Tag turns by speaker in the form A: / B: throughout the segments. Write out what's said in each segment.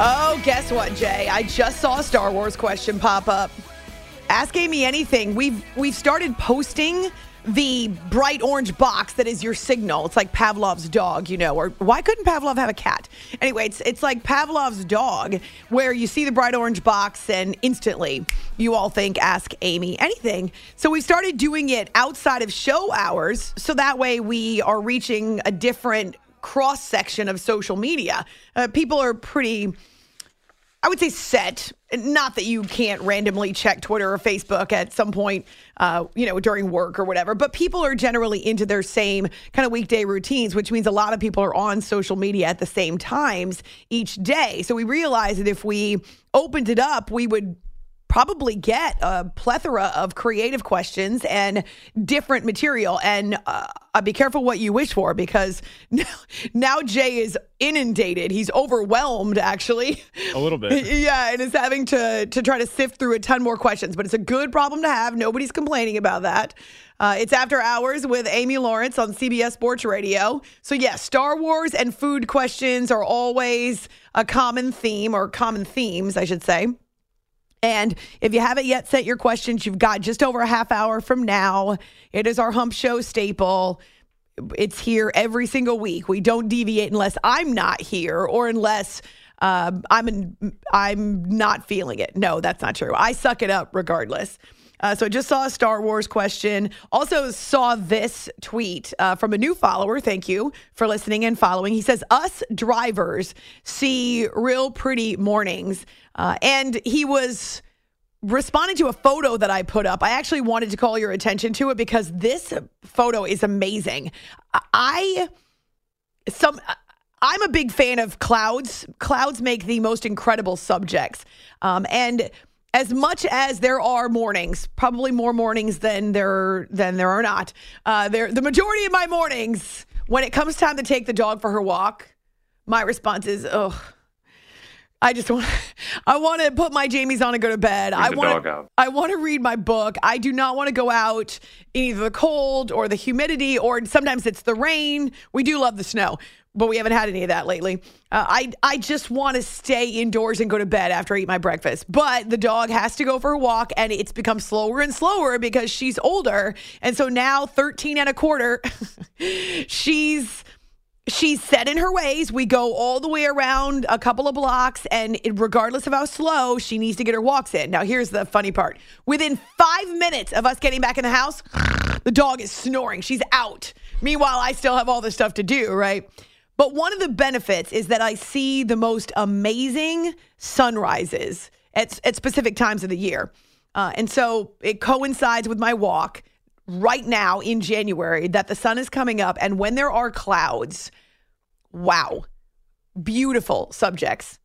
A: Oh, guess what, Jay? I just saw a Star Wars question pop up. Ask Amy anything. We've we've started posting the bright orange box that is your signal. It's like Pavlov's dog, you know, or why couldn't Pavlov have a cat? Anyway, it's it's like Pavlov's dog where you see the bright orange box and instantly you all think ask Amy anything. So we started doing it outside of show hours so that way we are reaching a different cross section of social media. Uh, people are pretty I would say set. Not that you can't randomly check Twitter or Facebook at some point, uh, you know, during work or whatever, but people are generally into their same kind of weekday routines, which means a lot of people are on social media at the same times each day. So we realized that if we opened it up, we would probably get a plethora of creative questions and different material. And uh, be careful what you wish for because now, now Jay is inundated. He's overwhelmed, actually.
B: A little bit.
A: yeah, and is having to to try to sift through a ton more questions. But it's a good problem to have. Nobody's complaining about that. Uh, it's after hours with Amy Lawrence on CBS Sports Radio. So, yes, Star Wars and food questions are always a common theme or common themes, I should say. And if you haven't yet sent your questions, you've got just over a half hour from now. It is our hump show staple. It's here every single week. We don't deviate unless I'm not here or unless um, I'm I'm not feeling it. No, that's not true. I suck it up regardless. Uh, so I just saw a Star Wars question. Also saw this tweet uh, from a new follower. Thank you for listening and following. He says, "Us drivers see real pretty mornings," uh, and he was responding to a photo that I put up. I actually wanted to call your attention to it because this photo is amazing. I some. I'm a big fan of clouds. Clouds make the most incredible subjects. Um, and as much as there are mornings, probably more mornings than there than there are not. Uh, there, the majority of my mornings, when it comes time to take the dog for her walk, my response is, "Oh, I just want, I want to put my Jamies on and go to bed.
B: Bring
A: I want,
B: dog out.
A: I want to read my book. I do not want to go out in either the cold or the humidity, or sometimes it's the rain. We do love the snow, but we haven't had any of that lately. Uh, I I just want to stay indoors and go to bed after I eat my breakfast. But the dog has to go for a walk, and it's become slower and slower because she's older, and so now thirteen and a quarter, she's she's set in her ways. We go all the way around a couple of blocks, and regardless of how slow, she needs to get her walks in. Now, here's the funny part: within five minutes of us getting back in the house, the dog is snoring. She's out. Meanwhile, I still have all this stuff to do, right? But one of the benefits is that I see the most amazing sunrises at, at specific times of the year. Uh, and so it coincides with my walk right now in January that the sun is coming up. And when there are clouds, wow, beautiful subjects.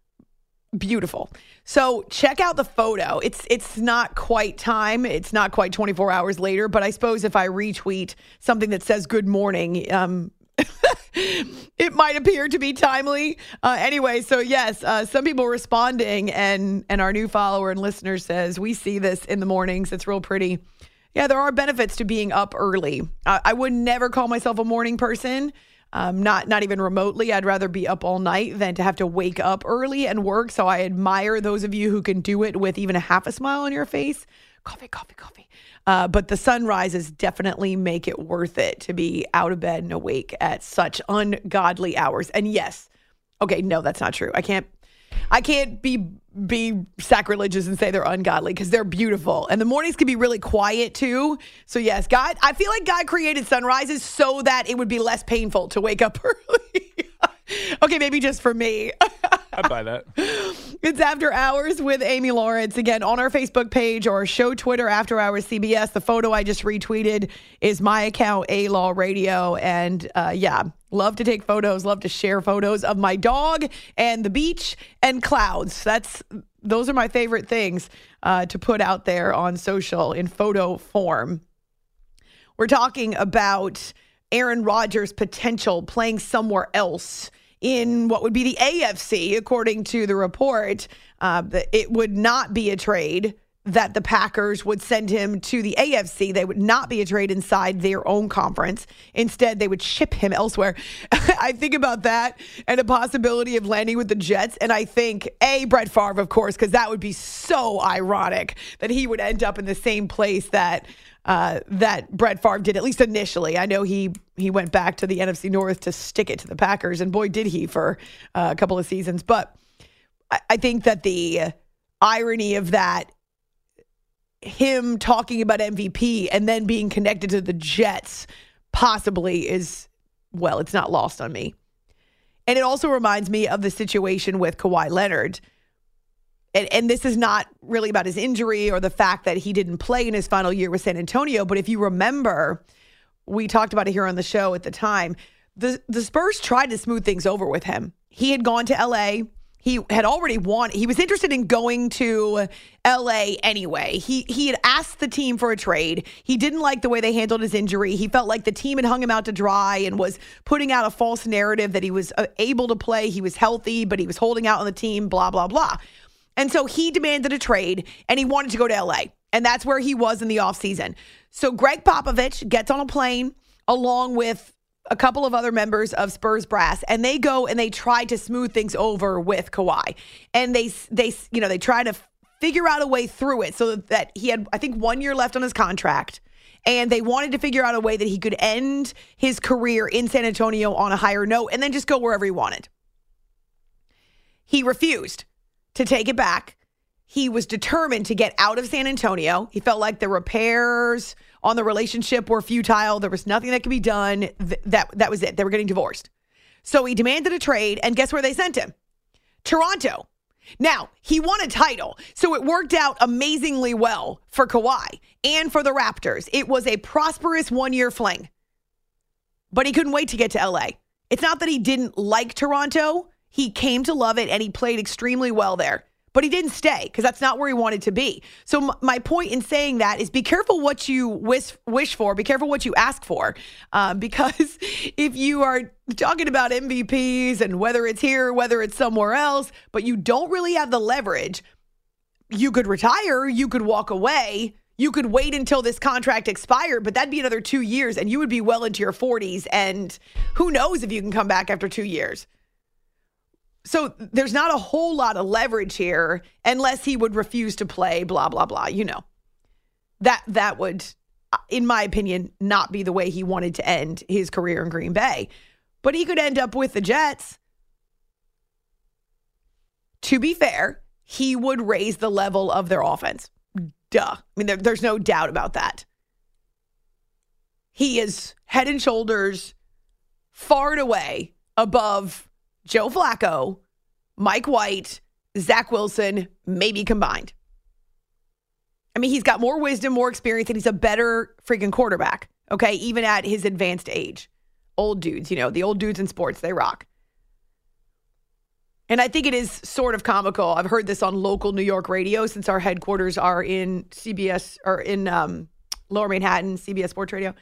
A: Beautiful. So check out the photo. It's it's not quite time. It's not quite 24 hours later, but I suppose if I retweet something that says good morning, um, it might appear to be timely. Uh, anyway, so yes, uh, some people responding, and and our new follower and listener says we see this in the mornings. It's real pretty. Yeah, there are benefits to being up early. I, I would never call myself a morning person. Um, not not even remotely. I'd rather be up all night than to have to wake up early and work. So I admire those of you who can do it with even a half a smile on your face. Coffee, coffee, coffee. Uh, but the sunrises definitely make it worth it to be out of bed and awake at such ungodly hours. And yes, okay, no, that's not true. I can't. I can't be be sacrilegious and say they're ungodly because they're beautiful. And the mornings can be really quiet too. So yes, God, I feel like God created sunrises so that it would be less painful to wake up early. okay, maybe just for me.
B: I buy that.
A: It's After Hours with Amy Lawrence. Again, on our Facebook page or show Twitter After Hours CBS. The photo I just retweeted is my account, A Law Radio. And uh, yeah, love to take photos, love to share photos of my dog and the beach and clouds. That's those are my favorite things uh, to put out there on social in photo form. We're talking about Aaron Rodgers' potential playing somewhere else in what would be the AFC, according to the report. Uh, it would not be a trade that the Packers would send him to the AFC. They would not be a trade inside their own conference. Instead, they would ship him elsewhere. I think about that and a possibility of landing with the Jets. And I think, A, Brett Favre, of course, because that would be so ironic that he would end up in the same place that uh, that Brett Favre did, at least initially. I know he he went back to the NFC North to stick it to the Packers, and boy, did he for uh, a couple of seasons. But I, I think that the irony of that, him talking about MVP and then being connected to the Jets, possibly is, well, it's not lost on me. And it also reminds me of the situation with Kawhi Leonard and, and this is not really about his injury or the fact that he didn't play in his final year with San Antonio. But if you remember, we talked about it here on the show at the time. The the Spurs tried to smooth things over with him. He had gone to LA. He had already won. He was interested in going to LA anyway. He he had asked the team for a trade. He didn't like the way they handled his injury. He felt like the team had hung him out to dry and was putting out a false narrative that he was uh, able to play. He was healthy, but he was holding out on the team. Blah blah blah. And so he demanded a trade and he wanted to go to LA. And that's where he was in the offseason. So Gregg Popovich gets on a plane along with a couple of other members of Spurs brass and they go and they try to smooth things over with Kawhi. And they they you know, they try to figure out a way through it so that he had I think 1 year left on his contract and they wanted to figure out a way that he could end his career in San Antonio on a higher note and then just go wherever he wanted. He refused to take it back. He was determined to get out of San Antonio. He felt like the repairs on the relationship were futile. There was nothing that could be done. Th- that that was it. They were getting divorced. So he demanded a trade, and guess where they sent him? Toronto. Now, he won a title, so it worked out amazingly well for Kawhi and for the Raptors. It was a prosperous one year fling, but he couldn't wait to get to LA. It's not that he didn't like Toronto, he came to love it and he played extremely well there. But he didn't stay because that's not where he wanted to be. So my point in saying that is be careful what you wish wish for. Be careful what you ask for, um, because if you are talking about MVPs and whether it's here, whether it's somewhere else, but you don't really have the leverage, you could retire, you could walk away, you could wait until this contract expired, but that'd be another two years, and you would be well into your 40s. And who knows if you can come back after two years? So there's not a whole lot of leverage here unless he would refuse to play, blah, blah, blah. You know, that that would, in my opinion, not be the way he wanted to end his career in Green Bay. But he could end up with the Jets. To be fair, he would raise the level of their offense. Duh. I mean, there, there's no doubt about that. He is head and shoulders far and away above Joe Flacco, Mike White, Zach Wilson, maybe combined. I mean, he's got more wisdom, more experience, and he's a better freaking quarterback, okay? Even at his advanced age. Old dudes, you know, the old dudes in sports, they rock. And I think it is sort of comical. I've heard this on local New York radio since our headquarters are in CBS or in um, Lower Manhattan, CBS Sports Radio.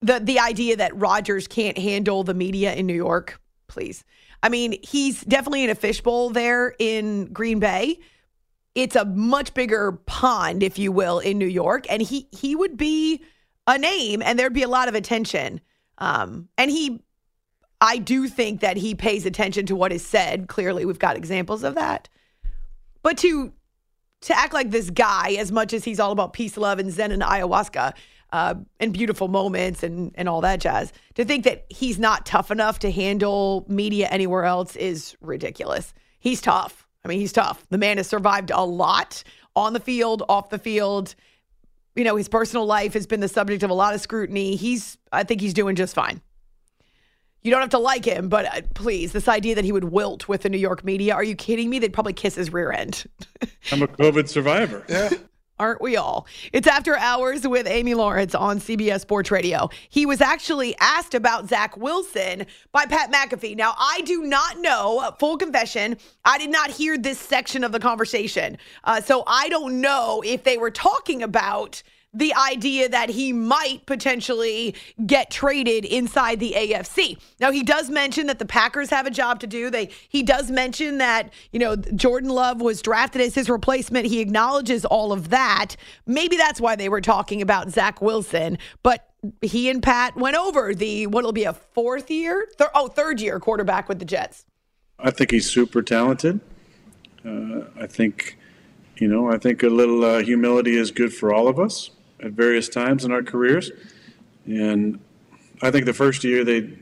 A: The the idea that Rodgers can't handle the media in New York please. I mean, he's definitely in a fishbowl there in Green Bay. It's a much bigger pond, if you will, in New York, and he he would be a name, and there'd be a lot of attention. Um, and he, I do think that he pays attention to what is said. Clearly, we've got examples of that. But to to act like this guy, as much as he's all about peace, love, and Zen and ayahuasca, uh, and beautiful moments and and all that jazz. To think that he's not tough enough to handle media anywhere else is ridiculous. he's tough. I mean, he's tough. The man has survived a lot on the field, off the field. You know, his personal life has been the subject of a lot of scrutiny. He's, I think he's doing just fine. You don't have to like him, but uh, please, this idea that he would wilt with the New York media, are you kidding me? They'd probably kiss his rear end.
B: I'm a COVID survivor.
C: Yeah.
A: Aren't we all? It's After Hours with Amy Lawrence on CBS Sports Radio. He was actually asked about Zach Wilson by Pat McAfee. Now, I do not know, full confession, I did not hear this section of the conversation. Uh, so I don't know if they were talking about the idea that he might potentially get traded inside the AFC. Now he does mention that the Packers have a job to do. They he does mention that, you know, Jordan Love was drafted as his replacement. He acknowledges all of that. Maybe that's why they were talking about Zach Wilson, but he and Pat went over the what'll be a fourth year, thir- oh, third year quarterback with the Jets.
B: I think he's super talented. Uh, I think, you know, I think a little uh, humility is good for all of us at various times in our careers. And I think the first year they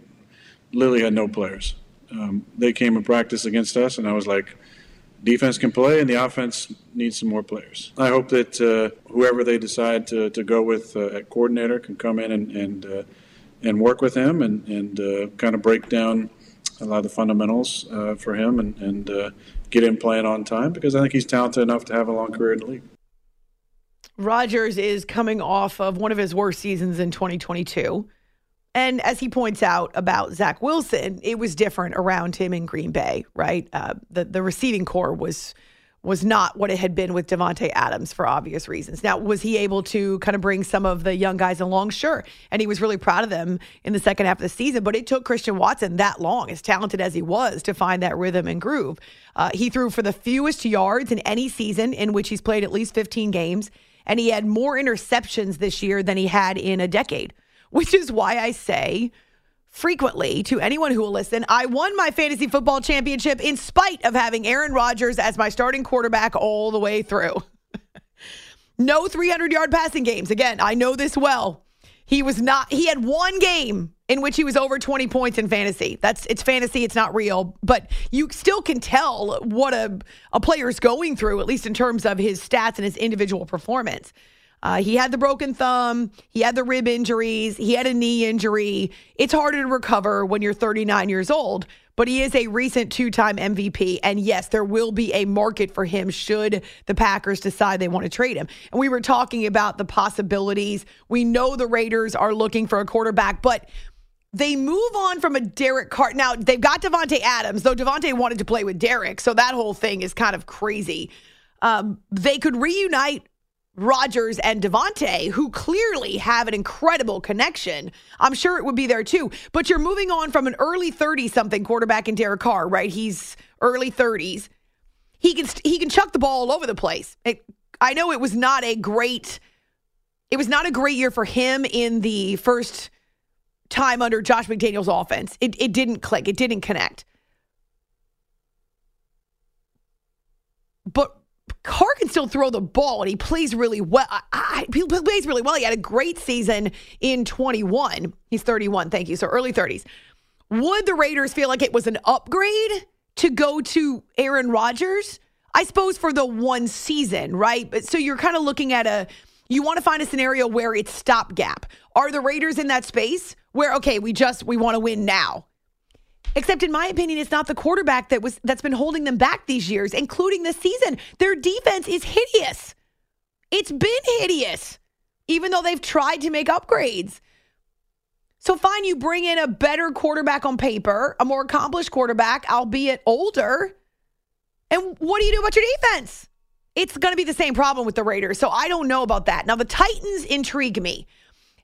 B: literally had no players. Um, they came and practice against us, and I was like, defense can play, and the offense needs some more players. I hope that uh, whoever they decide to, to go with uh, at coordinator can come in and and, uh, and work with him and, and uh, kind of break down a lot of the fundamentals uh, for him and, and uh, get him playing on time because I think he's talented enough to have a long career in the league.
A: Rodgers is coming off of one of his worst seasons in 2022. And as he points out about Zach Wilson, it was different around him in Green Bay, right? Uh, the the receiving corps was was not what it had been with Davante Adams for obvious reasons. Now, was he able to kind of bring some of the young guys along? Sure. And he was really proud of them in the second half of the season, but it took Christian Watson that long, as talented as he was, to find that rhythm and groove. Uh, he threw for the fewest yards in any season in which he's played at least 15 games and he had more interceptions this year than he had in a decade, which is why I say frequently to anyone who will listen, I won my fantasy football championship in spite of having Aaron Rodgers as my starting quarterback all the way through. no 300 yard passing games. Again, I know this well. He was not, he had one game in which he was over 20 points in fantasy. That's it's fantasy, it's not real, but you still can tell what a a player's going through at least in terms of his stats and his individual performance. Uh, he had the broken thumb, he had the rib injuries, he had a knee injury. It's harder to recover when you're 39 years old, but he is a recent two time MVP. And yes, there will be a market for him should the Packers decide they want to trade him. And we were talking about the possibilities. We know the Raiders are looking for a quarterback, but they move on from a Derek Carr. Now, they've got Davante Adams, though Davante wanted to play with Derek. So that whole thing is kind of crazy. Um, they could reunite Rodgers and Davante, who clearly have an incredible connection. I'm sure it would be there too. But you're moving on from an early 30 something quarterback in Derek Carr, right? He's early 30s. He can he can chuck the ball all over the place. It, I know it was not a great it was not a great year for him in the first time under Josh McDaniels offense. It it didn't click. It didn't connect. But Carr can still throw the ball and he plays really well. I, I, he plays really well. He had a great season in 21. He's 31. Thank you. So early 30s. Would the Raiders feel like it was an upgrade to go to Aaron Rodgers? I suppose for the one season, right? But so you're kind of looking at a you want to find a scenario where it's stopgap. Are the Raiders in that space where okay, we just we want to win now? Except in my opinion, it's not the quarterback that was that's been holding them back these years, including this season. Their defense is hideous. It's been hideous, even though they've tried to make upgrades. So fine, you bring in a better quarterback on paper, a more accomplished quarterback, albeit older. And what do you do about your defense? It's going to be the same problem with the Raiders. So I don't know about that. Now, the Titans intrigue me.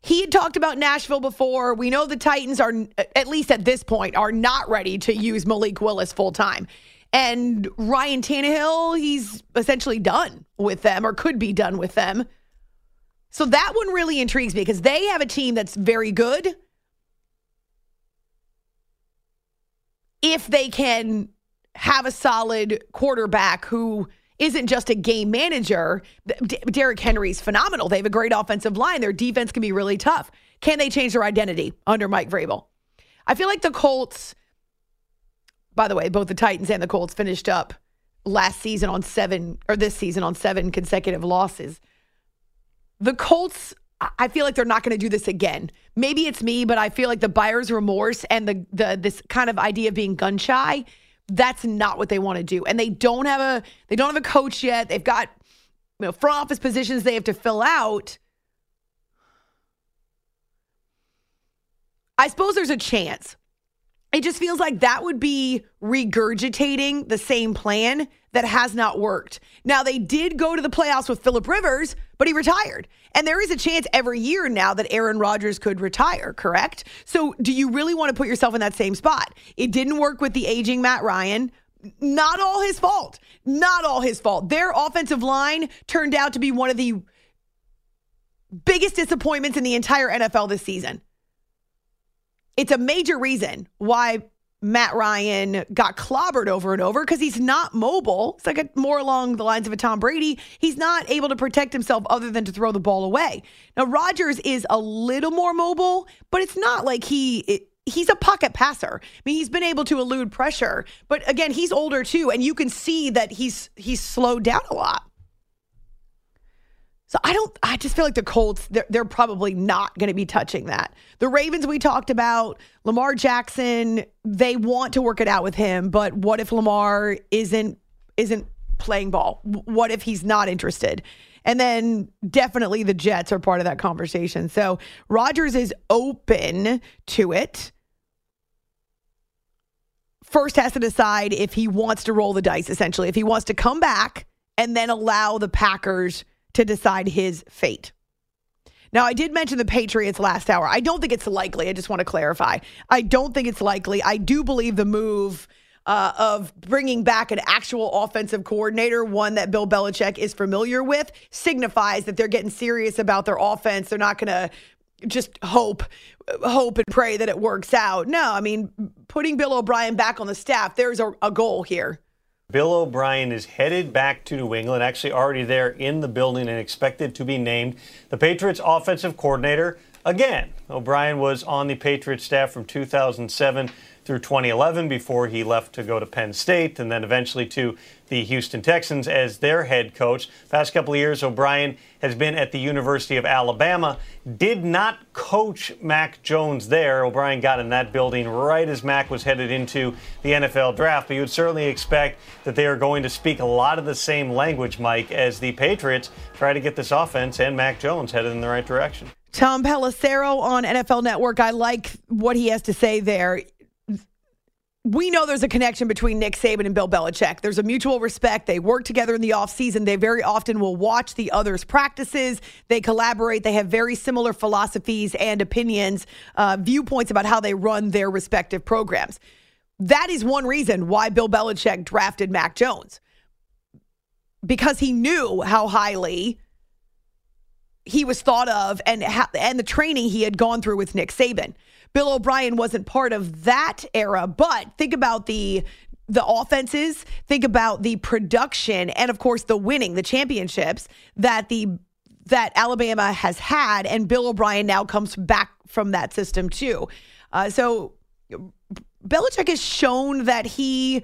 A: He had talked about Nashville before. We know the Titans are, at least at this point, are not ready to use Malik Willis full time. And Ryan Tannehill, he's essentially done with them or could be done with them. So that one really intrigues me because they have a team that's very good. If they can have a solid quarterback who isn't just a game manager. D- Derrick Henry's phenomenal. They have a great offensive line. Their defense can be really tough. Can they change their identity under Mike Vrabel? I feel like the Colts By the way, both the Titans and the Colts finished up last season on seven, or this season on seven consecutive losses. The Colts, I feel like they're not going to do this again. Maybe it's me, but I feel like the buyer's remorse and the the this kind of idea of being gun shy, that's not what they want to do. And they don't have a they don't have a coach yet. They've got you know front office positions they have to fill out. I suppose there's a chance. It just feels like that would be regurgitating the same plan that has not worked. Now, they did go to the playoffs with Philip Rivers, but he retired. And there is a chance every year now that Aaron Rodgers could retire, correct? So, do you really want to put yourself in that same spot? It didn't work with the aging Matt Ryan. Not all his fault. Not all his fault. Their offensive line turned out to be one of the biggest disappointments in the entire NFL this season it's a major reason why Matt Ryan got clobbered over and over because he's not mobile. It's like a, more along the lines of a Tom Brady. He's not able to protect himself other than to throw the ball away. Now Rodgers is a little more mobile, but it's not like he. It, he's a pocket passer. I mean, he's been able to elude pressure, but again, he's older too, and you can see that he's he's slowed down a lot. So I don't. I just feel like the Colts. They're, they're probably not going to be touching that. The Ravens we talked about. Lamar Jackson. They want to work it out with him, but what if Lamar isn't isn't playing ball? What if he's not interested? And then definitely the Jets are part of that conversation. So Rodgers is open to it. First has to decide if he wants to roll the dice, essentially, if he wants to come back and then allow the Packers to decide his fate. Now, I did mention the Patriots last hour. I don't think it's likely. I just want to clarify. I don't think it's likely. I do believe the move uh, of bringing back an actual offensive coordinator, one that Bill Belichick is familiar with, signifies that they're getting serious about their offense. They're not going to just hope hope and pray that it works out. No, I mean, putting Bill O'Brien back on the staff, there's a, a goal here.
C: Bill O'Brien is headed back to New England, actually already there in the building and expected to be named the Patriots offensive coordinator again. O'Brien was on the Patriots staff from 2007 through 2011 before he left to go to Penn State and then eventually to the Houston Texans as their head coach. Past couple of years, O'Brien has been at the University of Alabama. Did not coach Mac Jones there. O'Brien got in that building right as Mac was headed into the NFL draft. But you would certainly expect that they are going to speak a lot of the same language, Mike, as the Patriots try to get this offense and Mac Jones headed in the right direction.
A: Tom Pelissero on NFL Network. I like what he has to say there we know there's a connection between Nick Saban and Bill Belichick. There's a mutual respect. They work together in the offseason. They very often will watch the other's practices. They collaborate. They have very similar philosophies and opinions, uh, viewpoints about how they run their respective programs. That is one reason why Bill Belichick drafted Mac Jones because he knew how highly he was thought of and and the training he had gone through with Nick Saban. Bill O'Brien wasn't part of that era, but think about the the offenses, think about the production and of course the winning, the championships that the that Alabama has had and Bill O'Brien now comes back from that system too. Uh, so Belichick has shown that he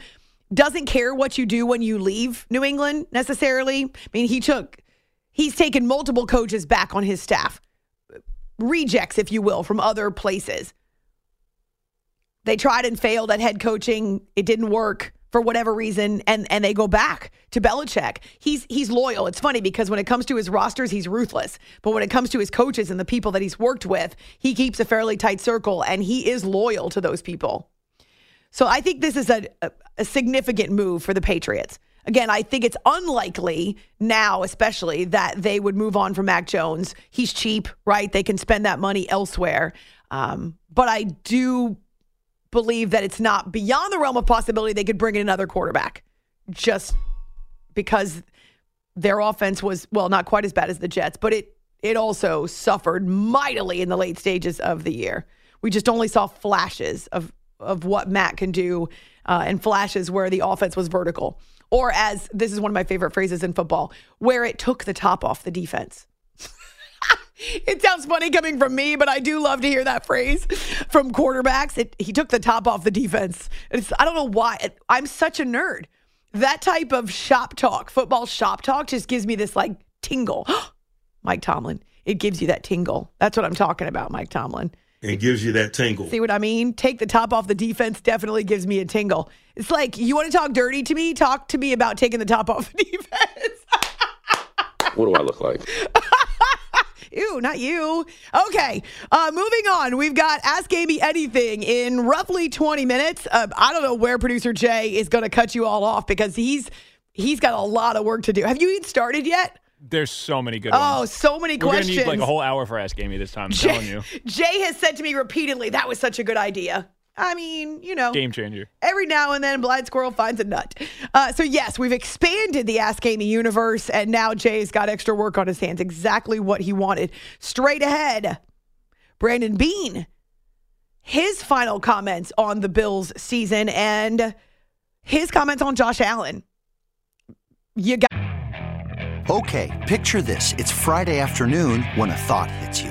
A: doesn't care what you do when you leave New England necessarily. I mean, he took he's taken multiple coaches back on his staff. Rejects, if you will, from other places. They tried and failed at head coaching. It didn't work for whatever reason, and and they go back to Belichick. He's he's loyal. It's funny because when it comes to his rosters, he's ruthless. But when it comes to his coaches and the people that he's worked with, he keeps a fairly tight circle, and he is loyal to those people. So I think this is a, a, a significant move for the Patriots. Again, I think it's unlikely now, especially that they would move on from Mac Jones. He's cheap, right? They can spend that money elsewhere. Um, but I do believe that it's not beyond the realm of possibility they could bring in another quarterback just because their offense was well not quite as bad as the Jets, but it it also suffered mightily in the late stages of the year. We just only saw flashes of of what Matt can do uh, and flashes where the offense was vertical, or as this is one of my favorite phrases in football, where it took the top off the defense. It sounds funny coming from me, but I do love to hear that phrase from quarterbacks. It, he took the top off the defense. It's, I don't know why. It, I'm such a nerd. That type of shop talk, football shop talk, just gives me this like tingle. Mike Tomlin, it gives you that tingle. That's what I'm talking about, Mike Tomlin.
D: It gives you that tingle.
A: See what I mean? Take the top off the defense definitely gives me a tingle. It's like, you want to talk dirty to me? Talk to me about taking the top off the defense.
E: what do I look like?
A: Ew, not you. Okay, uh, moving on. We've got Ask Amy Anything in roughly 20 minutes. Uh, I don't know where producer Jay is going to cut you all off because he's he's got a lot of work to do. Have you even started yet?
F: There's so many good
A: Oh, so many
F: We're
A: questions.
F: gonna need like a whole hour for Ask Amy this time. I'm telling you,
A: Jay has said to me repeatedly, that was such a good idea. I mean, you know,
F: game changer.
A: every now and then, blind squirrel finds a nut. Uh, so yes, we've expanded the Ask Amy universe, and now Jay's got extra work on his hands. Exactly what he wanted. Straight ahead, Brandon Beane, his final comments on the Bills season and his comments on Josh Allen. You got.
G: Okay, picture this. It's Friday afternoon when a thought hits you.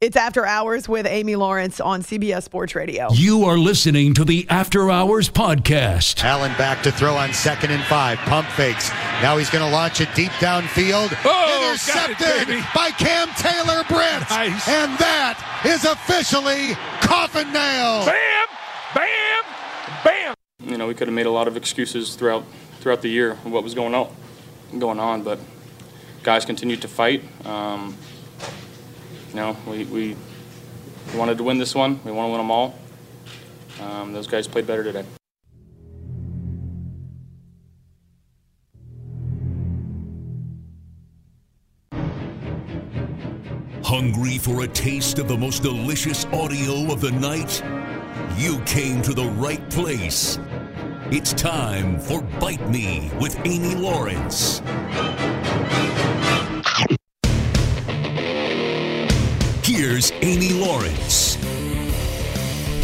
A: It's After Hours with Amy Lawrence on CBS Sports Radio.
H: You are listening to the After Hours podcast.
I: Allen back to throw on second and five. Pump fakes. Now he's going to launch it deep downfield.
J: Oh,
I: Intercepted
J: it,
I: by Cam Taylor Britt.
J: Nice.
I: And that is officially coffin nail.
J: Bam! Bam! Bam!
K: You know, we could have made a lot of excuses throughout throughout the year of what was going on, going on, but guys continued to fight. Um, you know, we, we wanted to win this one. We want to win them all. Um, those guys played better today.
H: Hungry for a taste of the most delicious audio of the night? You came to the right place. It's time for Bite Me with Amy Lawrence. Here's Amy Lawrence.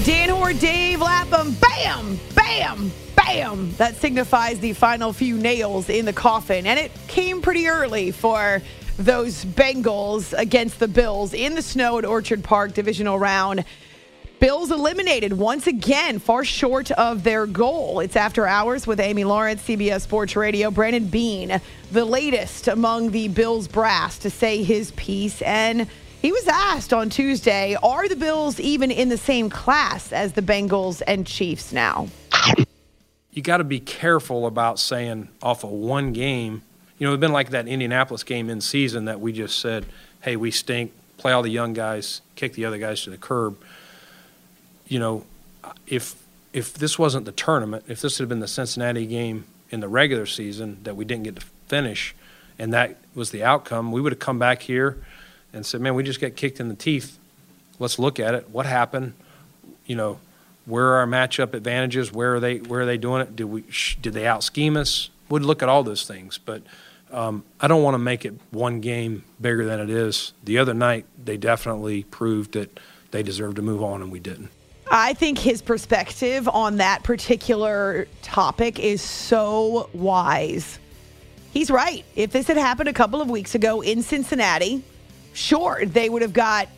A: Dan Hoard, Dave Lapham, bam, bam, bam. That signifies the final few nails in the coffin. And it came pretty early for those Bengals against the Bills in the snow at Orchard Park divisional round. Bills eliminated once again, far short of their goal. It's after hours with Amy Lawrence, CBS Sports Radio. Brandon Beane, the latest among the Bills brass to say his piece. And he was asked on Tuesday Are the Bills even in the same class as the Bengals and Chiefs now?
L: You got to be careful about saying off of one game. You know, it's been like that Indianapolis game in season that we just said, hey, we stink, play all the young guys, kick the other guys to the curb you know, if if this wasn't the tournament, if this had been the Cincinnati game in the regular season that we didn't get to finish, and that was the outcome, we would have come back here and said, "Man, we just got kicked in the teeth. Let's look at it. What happened? You know, where are our matchup advantages? Where are they? Where are they doing it? Did we? Did they out scheme us? We'd look at all those things, but um, I don't want to make it one game bigger than it is. The other night, they definitely proved that they deserved to move on, and we didn't.
A: I think his perspective on that particular topic is so wise. He's right. If this had happened a couple of weeks ago in Cincinnati, sure, they would have got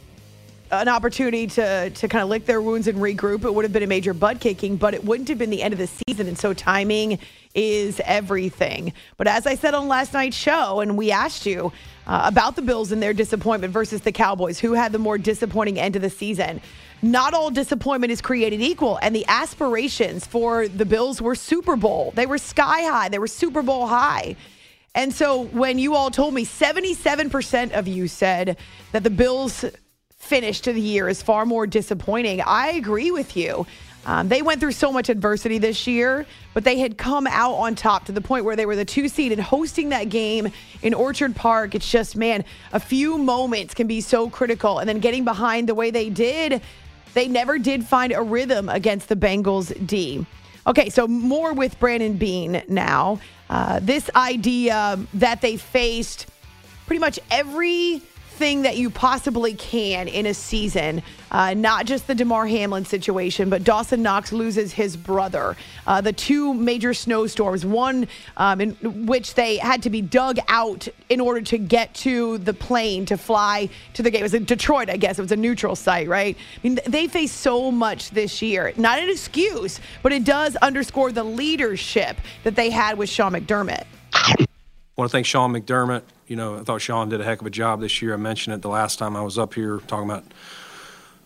A: an opportunity to to kind of lick their wounds and regroup. It would have been a major butt kicking, but it wouldn't have been the end of the season. And so timing is everything. But as I said on last night's show, and we asked you uh, about the Bills and their disappointment versus the Cowboys, who had the more disappointing end of the season. Not all disappointment is created equal, and the aspirations for the Bills were Super Bowl. They were sky high. They were Super Bowl high. And so when you all told me 77% of you said that the Bills finish to the year is far more disappointing. I agree with you. Um, they went through so much adversity this year, but they had come out on top to the point where they were the two seed and hosting that game in Orchard Park. It's just, man, a few moments can be so critical. And then getting behind the way they did, they never did find a rhythm against the Bengals D. Okay, so more with Brandon Beane now. Uh, this idea that they faced pretty much every everything that you possibly can in a season. Uh, not just the Damar Hamlin situation, but Dawson Knox loses his brother. Uh, the two major snowstorms, one um, in which they had to be dug out in order to get to the plane to fly to the game. It was in Detroit, I guess. It was a neutral site, right? I mean, they face so much this year. Not an excuse, but it does underscore the leadership that they had with Sean McDermott.
L: Want to thank Sean McDermott you know, I thought Sean did a heck of a job this year. I mentioned it the last time I was up here talking about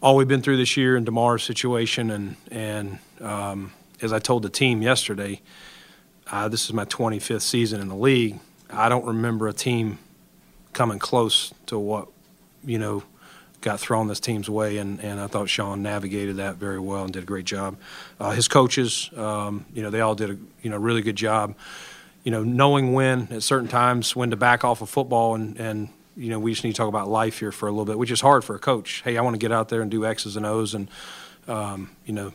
L: all we've been through this year and Damar's situation, and and um, as I told the team yesterday, uh, this is my 25th season in the league. I don't remember a team coming close to what you know got thrown this team's way, and, and I thought Sean navigated that very well and did a great job. Uh, his coaches, um, you know, they all did a you know really good job you know, knowing when at certain times when to back off of football and, and you know, we just need to talk about life here for a little bit, which is hard for a coach. Hey, I want to get out there and do X's and O's, and um, you know,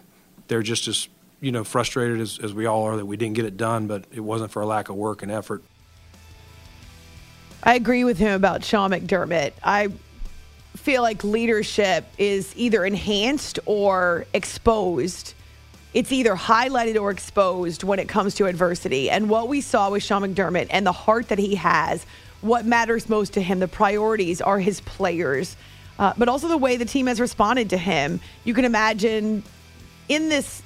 L: they're just as you know frustrated as, as we all are that we didn't get it done, but it wasn't for a lack of work and effort.
A: I agree with him about Sean McDermott. I feel like leadership is either enhanced or exposed it's either highlighted or exposed when it comes to adversity. And what we saw with Sean McDermott and the heart that he has, what matters most to him, the priorities are his players, uh, but also the way the team has responded to him. You can imagine in this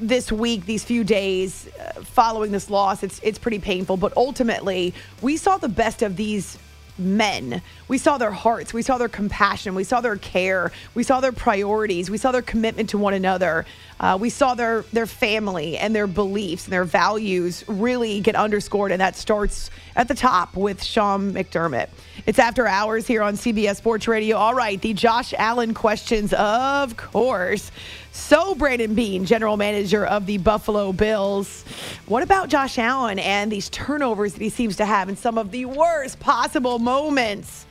A: this week, these few days uh, following this loss, it's it's pretty painful. But ultimately, we saw the best of these men. We saw their hearts. We saw their compassion. We saw their care. We saw their priorities. We saw their commitment to one another. Uh, we saw their their family and their beliefs and their values really get underscored, and that starts at the top with Sean McDermott. It's after hours here on CBS Sports Radio. All right, the Josh Allen questions, of course. So, Brandon Beane, general manager of the Buffalo Bills, what about Josh Allen and these turnovers that he seems to have in some of the worst possible moments?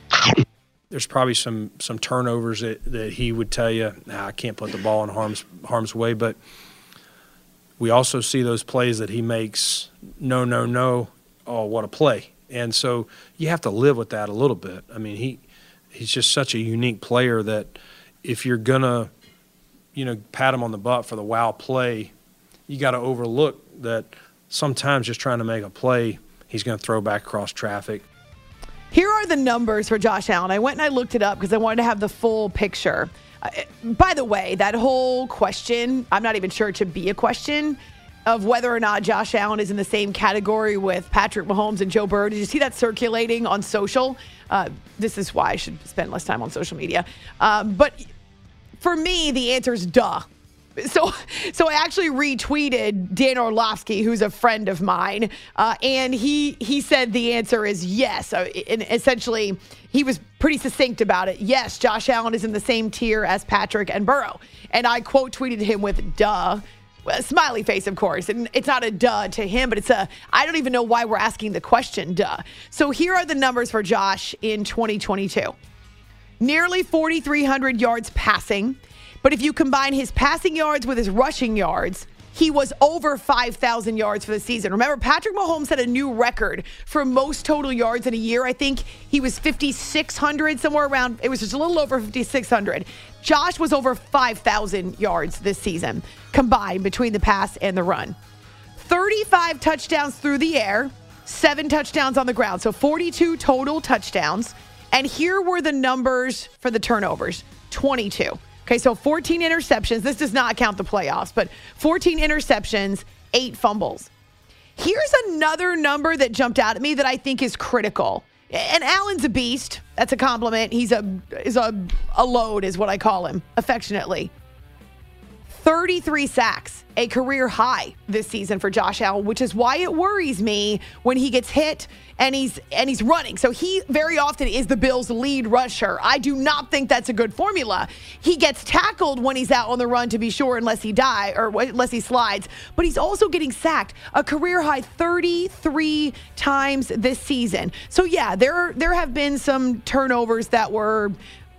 L: There's probably some some turnovers that, that he would tell you, nah, I can't put the ball in harm's harm's way, but we also see those plays that he makes. No, no, no. Oh, what a play! And so you have to live with that a little bit. I mean, he he's just such a unique player that if you're gonna you know, pat him on the butt for the wow play, you got to overlook that sometimes just trying to make a play, he's going to throw back across traffic.
A: Here are the numbers for Josh Allen. I went and I looked it up because I wanted to have the full picture. Uh, by the way, that whole question, I'm not even sure it should be a question of whether or not Josh Allen is in the same category with Patrick Mahomes and Joe Burrow. Did you see that circulating on social? Uh, this is why I should spend less time on social media. Um, but for me, the answer is duh. So, so I actually retweeted Dan Orlovsky, who's a friend of mine, uh, and he he said the answer is yes. And essentially, he was pretty succinct about it. Yes, Josh Allen is in the same tier as Patrick and Burrow, and I quote tweeted him with "duh." A smiley face, of course. And it's not a duh to him, but it's a, I don't even know why we're asking the question, duh. So here are the numbers for Josh in 2022 nearly 4,300 yards passing. But if you combine his passing yards with his rushing yards, he was over 5,000 yards for the season. Remember, Patrick Mahomes set a new record for most total yards in a year. I think he was 5,600, somewhere around, it was just a little over 5,600. Josh was over 5,000 yards this season combined between the pass and the run. 35 touchdowns through the air, seven touchdowns on the ground. So 42 total touchdowns. And here were the numbers for the turnovers 22. Okay, so 14 interceptions. This does not count the playoffs, but 14 interceptions, eight fumbles. Here's another number that jumped out at me that I think is critical. And Allen's a beast. That's a compliment. He's a is a, a load, is what I call him affectionately. 33 sacks, a career high this season for Josh Allen, which is why it worries me when he gets hit and he's and he's running. So he very often is the Bills' lead rusher. I do not think that's a good formula. He gets tackled when he's out on the run to be sure, unless he die or unless he slides. But he's also getting sacked a career high 33 times this season. So yeah, there there have been some turnovers that were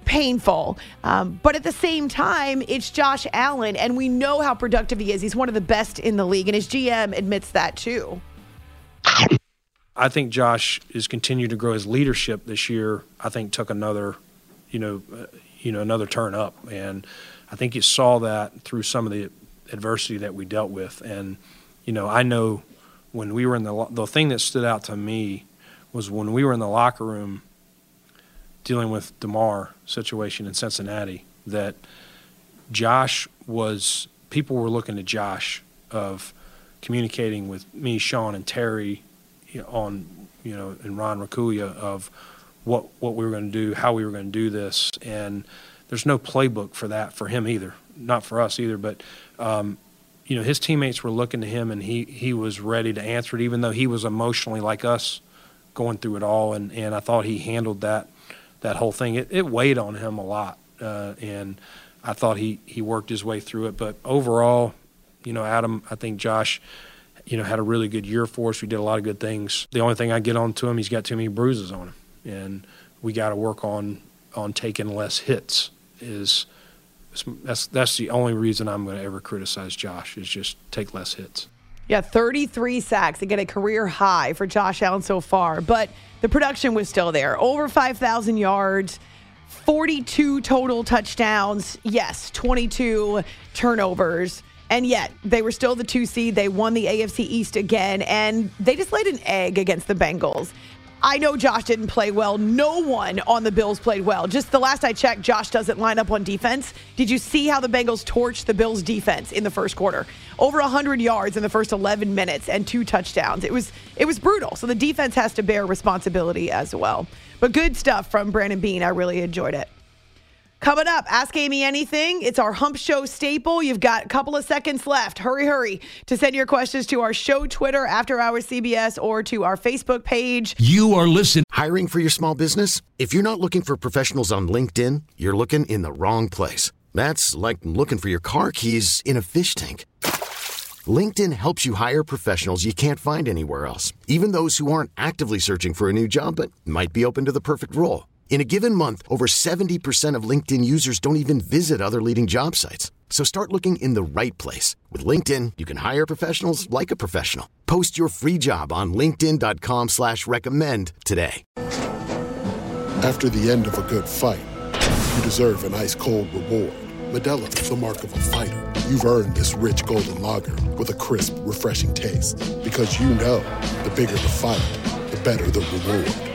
A: painful. Um, but at the same time, it's Josh Allen, and we know how productive he is. He's one of the best in the league, and his GM admits that too.
L: I think Josh is continuing to grow his leadership this year. I think took another, you know, uh, you know, another turn up, and I think you saw that through some of the adversity that we dealt with. And you know, I know when we were in the the thing that stood out to me was when we were in the locker room dealing with Damar situation in Cincinnati that Josh was people were looking to Josh of communicating with me, Sean, and Terry on you know and Ron Raccuia of what what we were going to do, how we were going to do this, and there's no playbook for that for him either, not for us either. But um, you know his teammates were looking to him, and he he was ready to answer it, even though he was emotionally like us, going through it all, and and I thought he handled that that whole thing. It, it weighed on him a lot, uh, and I thought he he worked his way through it. But overall, you know, Adam, I think Josh, you know, had a really good year for us. We did a lot of good things. The only thing I get on to him, he's got too many bruises on him, and we got to work on on taking less hits. Is that's that's the only reason I'm going to ever criticize Josh is just take less hits.
A: Yeah, 33 sacks get a career high for Josh Allen so far, but the production was still there. Over 5,000 yards, 42 total touchdowns. Yes, 22 turnovers. And yet, they were still the two seed. They won the AFC East again, and they just laid an egg against the Bengals. I know Josh didn't play well. No one on the Bills played well. Just the last I checked, Josh doesn't line up on defense. Did you see how the Bengals torched the Bills defense in the first quarter? Over 100 yards in the first 11 minutes and two touchdowns. It was it was brutal. So the defense has to bear responsibility as well. But good stuff from Brandon Beane. I really enjoyed it. Coming up, Ask Amy Anything. It's our Hump Show staple. You've got a couple of seconds left. Hurry, hurry to send your questions to our show Twitter, After Hours CBS, or to our Facebook page.
D: You are listening. Hiring for your small business? If you're not looking for professionals on LinkedIn, you're looking in the wrong place. That's like looking for your car keys in a fish tank. LinkedIn helps you hire professionals you can't find anywhere else, even those who aren't actively searching for a new job but might be open to the perfect role. In a given month, over 70% of LinkedIn users don't even visit other leading job sites. So start looking in the right place. With LinkedIn, you can hire professionals like a professional. Post your free job on linkedin.com slash recommend today.
M: After the end of a good fight, you deserve an ice-cold reward. Modelo is the mark of a fighter. You've earned this rich golden lager with a crisp, refreshing taste. Because you know, the bigger the fight, the better the reward.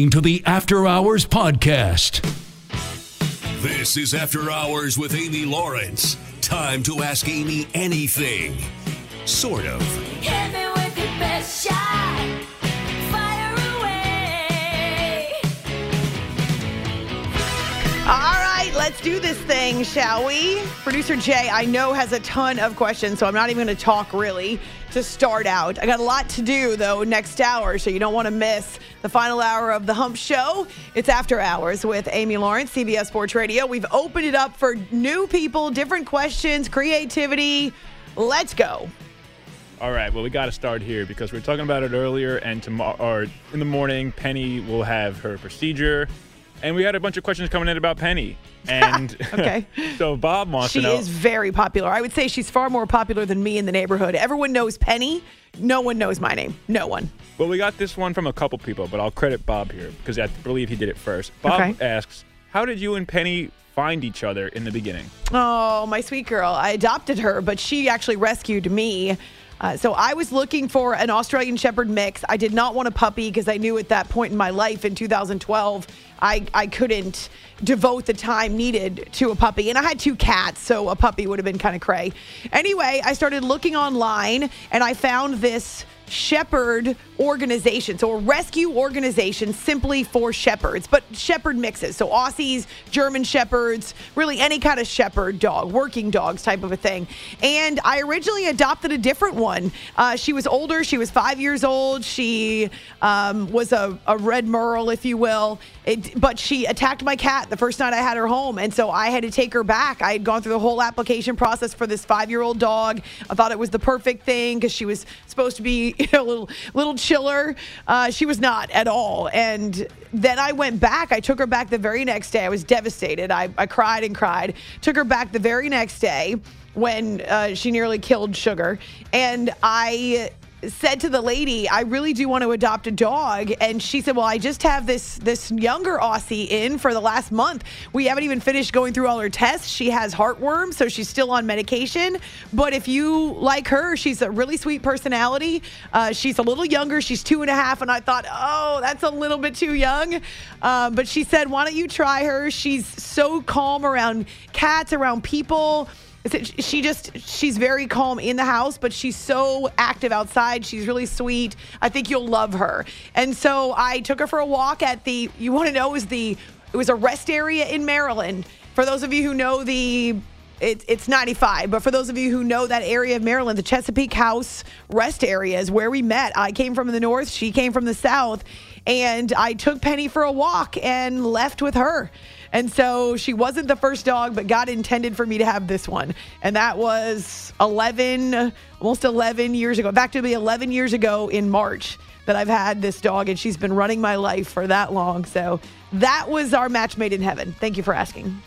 H: to the After Hours Podcast. This is After Hours with Amy Lawrence. time to ask Amy anything. Sort of.
N: Hit me with your best shot. Fire away.
A: All right, let's do this thing, shall we? Producer Jay, I know, has a ton of questions, so I'm not even going to talk really to start out. I got a lot to do, though, next hour, so you don't want to miss the final hour of the Hump Show. It's After Hours with Amy Lawrence, CBS Sports Radio. We've opened it up for new people, different questions, creativity. Let's go.
F: All right, well, we got to start here because we were talking about it earlier, and tomorrow or in the morning, Penny will have her procedure, and we had a bunch of questions coming in about Penny. And
A: Okay.
F: so Bob wants
A: She
F: to know.
A: She is very popular. I would say she's far more popular than me in the neighborhood. Everyone knows Penny. No one knows my name. No one.
F: Well, we got this one from a couple people, but I'll credit Bob here because I believe he did it first. Bob
A: Okay.
F: asks, "How did you and Penny find each other in the beginning?"
A: Oh, my sweet girl. I adopted her, but she actually rescued me. Uh, so I was looking for an Australian Shepherd mix. I did not want a puppy because I knew at that point in my life in 2012, I, I couldn't devote the time needed to a puppy. And I had two cats, so a puppy would have been kind of cray. Anyway, I started looking online and I found this shepherd organization. So a rescue organization simply for shepherds, but shepherd mixes. So Aussies, German shepherds, really any kind of shepherd dog, working dogs type of a thing. And I originally adopted a different one. Uh, she was older. She was five years old. She um, was a, a red merle, if you will. It, but she attacked my cat the first night I had her home. And so I had to take her back. I had gone through the whole application process for this five year old dog. I thought it was the perfect thing because she was supposed to be you know, a little, little chiller. Uh, she was not at all. And then I went back. I took her back the very next day. I was devastated. I, I cried and cried. Took her back the very next day when uh, she nearly killed Sugar. And I said to the lady, I really do want to adopt a dog. And she said, Well, I just have this this younger Aussie in for the last month. We haven't even finished going through all her tests. She has heartworm, so she's still on medication. But if you like her, she's a really sweet personality. Uh, she's a little younger. She's two and a half. And I thought, oh, that's a little bit too young. Um, but she said, Why don't you try her? She's so calm around cats, around people. Is She just, she's very calm in the house, but she's so active outside. She's really sweet. I think you'll love her. And so I took her for a walk at the, you want to know, was the, it was a rest area in Maryland. For those of you who know the, it, it's 95, but for those of you who know that area of Maryland, the Chesapeake House rest area is where we met. I came from the north, she came from the south, and I took Penny for a walk and left with her. And so she wasn't the first dog, but God intended for me to have this one. And that was 11, almost 11 years ago. Back to be 11 years ago in March that I've had this dog, and she's been running my life for that long. So that was our match made in heaven. Thank you for asking.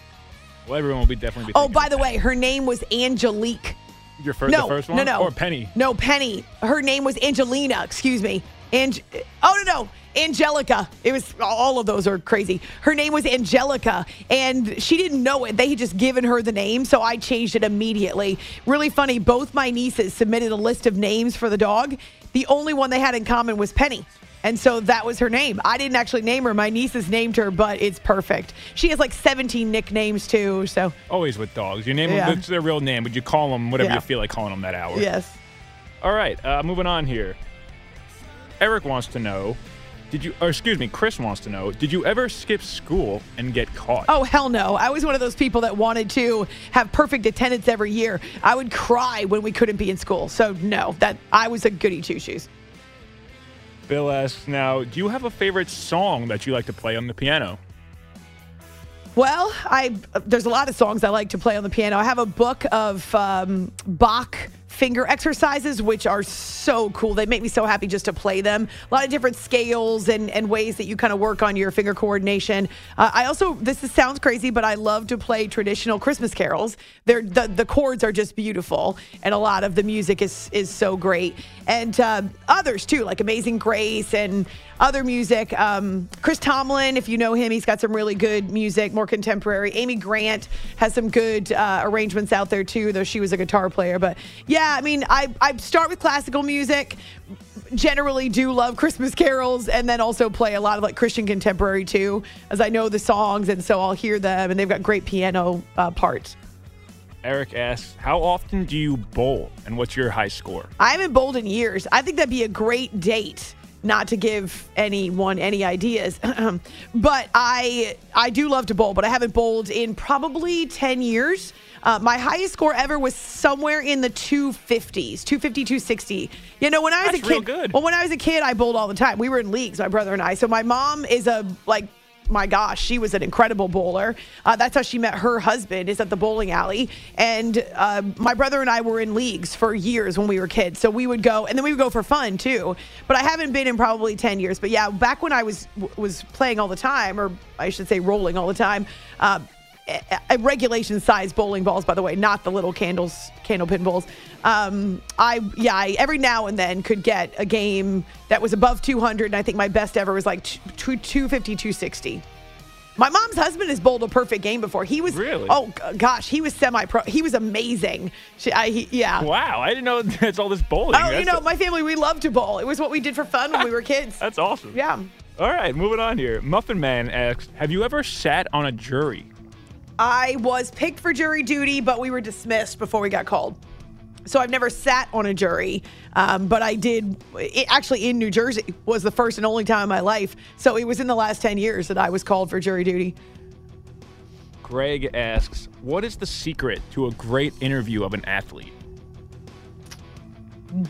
F: Well, everyone will be definitely be.
A: Oh, by the way, her name was Angelique.
F: your first,
A: no,
F: the first one,
A: no, no,
F: or Penny.
A: No, Penny. Her name was Angelina. Excuse me. And oh no, no, Angelica. It was all of those are crazy. Her name was Angelica, and she didn't know it. They had just given her the name, so I changed it immediately. Really funny. Both my nieces submitted a list of names for the dog. The only one they had in common was Penny. And so that was her name. I didn't actually name her. My nieces named her, but it's perfect. She has like 17 nicknames too. So,
F: Always with dogs. You name
A: Yeah.
F: them, it's their real name, but you call them whatever
A: Yeah.
F: you feel like calling them that hour.
A: yes.
F: All right, uh, moving on here. Eric wants to know, did you, or excuse me, Chris wants to know, did you ever skip school and get caught?
A: Oh, hell no. I was one of those people that wanted to have perfect attendance every year. I would cry when we couldn't be in school. So, no, that I was a goody two shoes.
F: Bill asks now, do you have a favorite song that you like to play on the piano?
A: Well, I there's a lot of songs I like to play on the piano. I have a book of um, Bach finger exercises, which are so cool. They make me so happy just to play them. A lot of different scales and, and ways that you kind of work on your finger coordination. Uh, I also, this is, sounds crazy, but I love to play traditional Christmas carols. They're, the, the chords are just beautiful, and a lot of the music is, is so great. And uh, others too, like Amazing Grace and other music. Um, Chris Tomlin, if you know him, he's got some really good music, more contemporary. Amy Grant has some good uh, arrangements out there too, though she was a guitar player. But yeah, I mean, I, I start with classical music. Generally, do love Christmas carols, and then also play a lot of like Christian contemporary too, as I know the songs, and so I'll hear them, and they've got great piano uh, parts.
F: Eric asks, How often do you bowl and what's your high score?
A: I haven't bowled in years. I think that'd be a great date. Not to give anyone any ideas, but I I do love to bowl, but I haven't bowled in probably ten years. Uh, my highest score ever was somewhere in the 250s, 250, 260. You know, when I was
F: That's
A: a kid,
F: good.
A: well, when I was a kid, I bowled all the time. We were in leagues, my brother and I. So my mom is a like my gosh, she was an incredible bowler. Uh, that's how she met her husband is at the bowling alley. And uh, my brother and I were in leagues for years when we were kids. So we would go, and then we would go for fun too. But I haven't been in probably ten years. But yeah, back when I was was playing all the time, or I should say rolling all the time. Uh, regulation size bowling balls, by the way, not the little candles, candle pin bowls. Um, I yeah, I, every now and then could get a game that was above 200, and I think my best ever was like t- t- 250, 260. My mom's husband has bowled a perfect game before. He was
F: Really?
A: Oh gosh, he was semi-pro. He was amazing. She, I, he, yeah.
F: Wow, I didn't know it's all this bowling.
A: Oh, you
F: That's-
A: know, my family we love to bowl. It was what we did for fun when we were kids.
F: That's awesome.
A: Yeah.
F: All right, moving on here. Muffin Man asks, Have you ever sat on a jury?
A: I was picked for jury duty, but we were dismissed before we got called. So I've never sat on a jury, um, but I did. It, actually, in New Jersey was the first and only time in my life. So it was in the last ten years that I was called for jury duty.
F: Greg asks, What is the secret to a great interview of an athlete?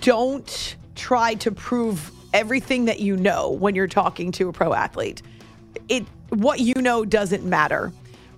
A: Don't try to prove everything that you know when you're talking to a pro athlete. It what you know doesn't matter.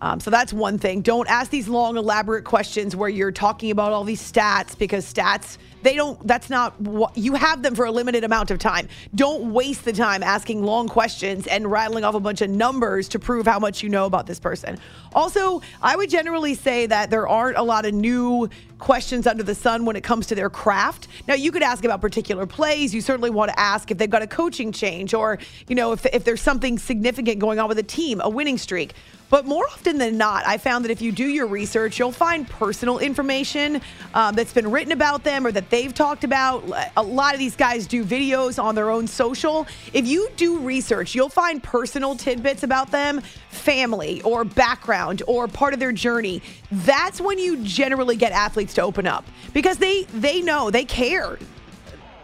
A: Um, so that's one thing. Don't ask these long, elaborate questions where you're talking about all these stats because stats they don't. That's not what you have them for a limited amount of time. Don't waste the time asking long questions and rattling off a bunch of numbers to prove how much you know about this person. Also, I would generally say that there aren't a lot of new questions under the sun when it comes to their craft. Now, you could ask about particular plays. You certainly want to ask if they've got a coaching change or, you know, if, if there's something significant going on with a team, a winning streak. But more often than not, I found that if you do your research, you'll find personal information um, that's been written about them or that they've talked about. A lot of these guys do videos on their own social. If you do research, you'll find personal tidbits about them, family or background or part of their journey. That's when you generally get athletes to open up because they they know they care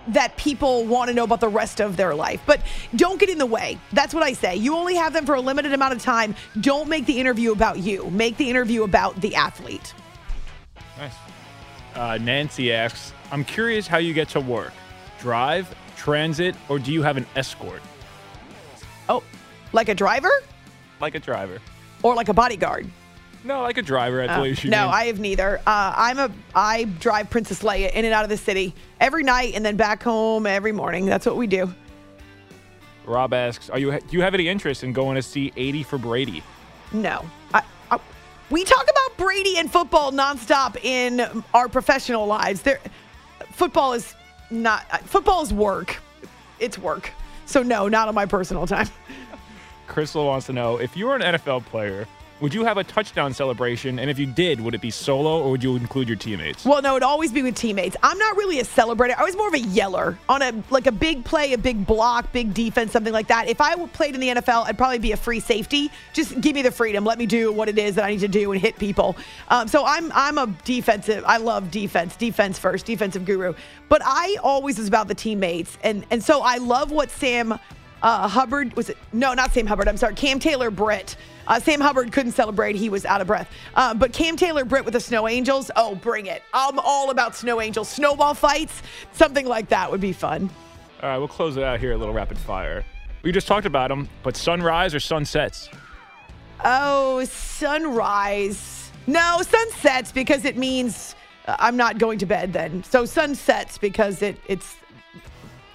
A: that people want to know about the rest of their life. But don't get in the way. That's what I say. You only have them for a limited amount of time. Don't make the interview about you. Make the interview about the athlete.
F: Nice. Uh, Nancy asks, I'm curious how you get to work. Drive, transit, or do you have an escort?
A: Oh, like a driver
F: Like a driver.
A: or like a bodyguard?
F: No, like a driver, I
A: Uh,
F: believe she
A: no,
F: means.
A: I have neither. Uh, I'm a I drive Princess Leia in and out of the city every night and then back home every morning. That's what we do.
F: Rob asks, Are you do you have any interest in going to see 80 for Brady?
A: No. I, I, we talk about Brady and football nonstop in our professional lives. There, football is not. Football is work. It's work. So no, not on my personal time.
F: Crystal wants to know if you were an NFL player, would you have a touchdown celebration? And if you did, would it be solo or would you include your teammates?
A: Well, no, it'd always be with teammates. I'm not really a celebrator. I was more of a yeller on a like a big play, a big block, big defense, something like that. If I played in the NFL, I'd probably be a free safety. Just give me the freedom. Let me do what it is that I need to do and hit people. Um, so I'm I'm a defensive. I love defense. Defense first. Defensive guru. But I always was about the teammates, and and so I love what Sam uh, Hubbard was it? No, not Sam Hubbard. I'm sorry, Cam Taylor Britt. Uh, Sam Hubbard couldn't celebrate; he was out of breath. Uh, but Cam Taylor Britt with the Snow Angels. Oh, bring it! I'm all about Snow Angels. Snowball fights, something like that would be fun.
F: All right, we'll close it out here a little rapid fire. We just talked about them, but sunrise or sunsets?
A: Oh, sunrise. No, sunsets because it means uh, I'm not going to bed then. So sunsets because it it's.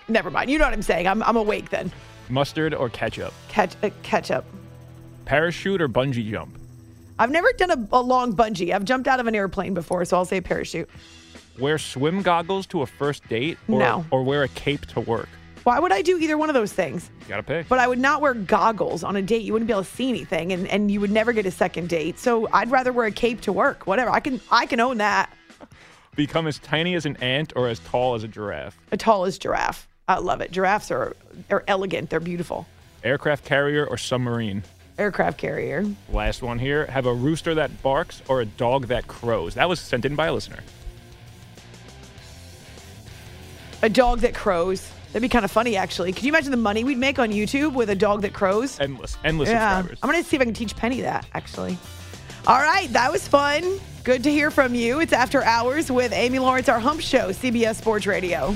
A: Never mind. You know what I'm saying. I'm I'm awake then.
F: Mustard or ketchup?
A: Catch uh, catch up.
F: Parachute or bungee jump?
A: I've never done a, a long bungee. I've jumped out of an airplane before, so I'll say parachute.
F: Wear swim goggles to a first date? Or,
A: No.
F: Or wear a cape to work?
A: Why would I do either one of those things?
F: You gotta pick.
A: But I would not wear goggles on a date. You wouldn't be able to see anything, and, and you would never get a second date. So I'd rather wear a cape to work. Whatever. I can I can own that.
F: Become as tiny as an ant or as tall as a giraffe?
A: A tall as giraffe. I love it. Giraffes are are elegant. They're beautiful.
F: Aircraft carrier or submarine?
A: aircraft carrier.
F: Last one here. Have a rooster that barks or a dog that crows. That was sent in by a listener.
A: A dog that crows. That'd be kind of funny, actually. Could you imagine the money we'd make on YouTube with a dog that crows?
F: Endless, endless
A: yeah.
F: subscribers.
A: I'm going to see if I can teach Penny that, actually. All right, that was fun. Good to hear from you. It's After Hours with Amy Lawrence, our hump show, CBS Sports Radio.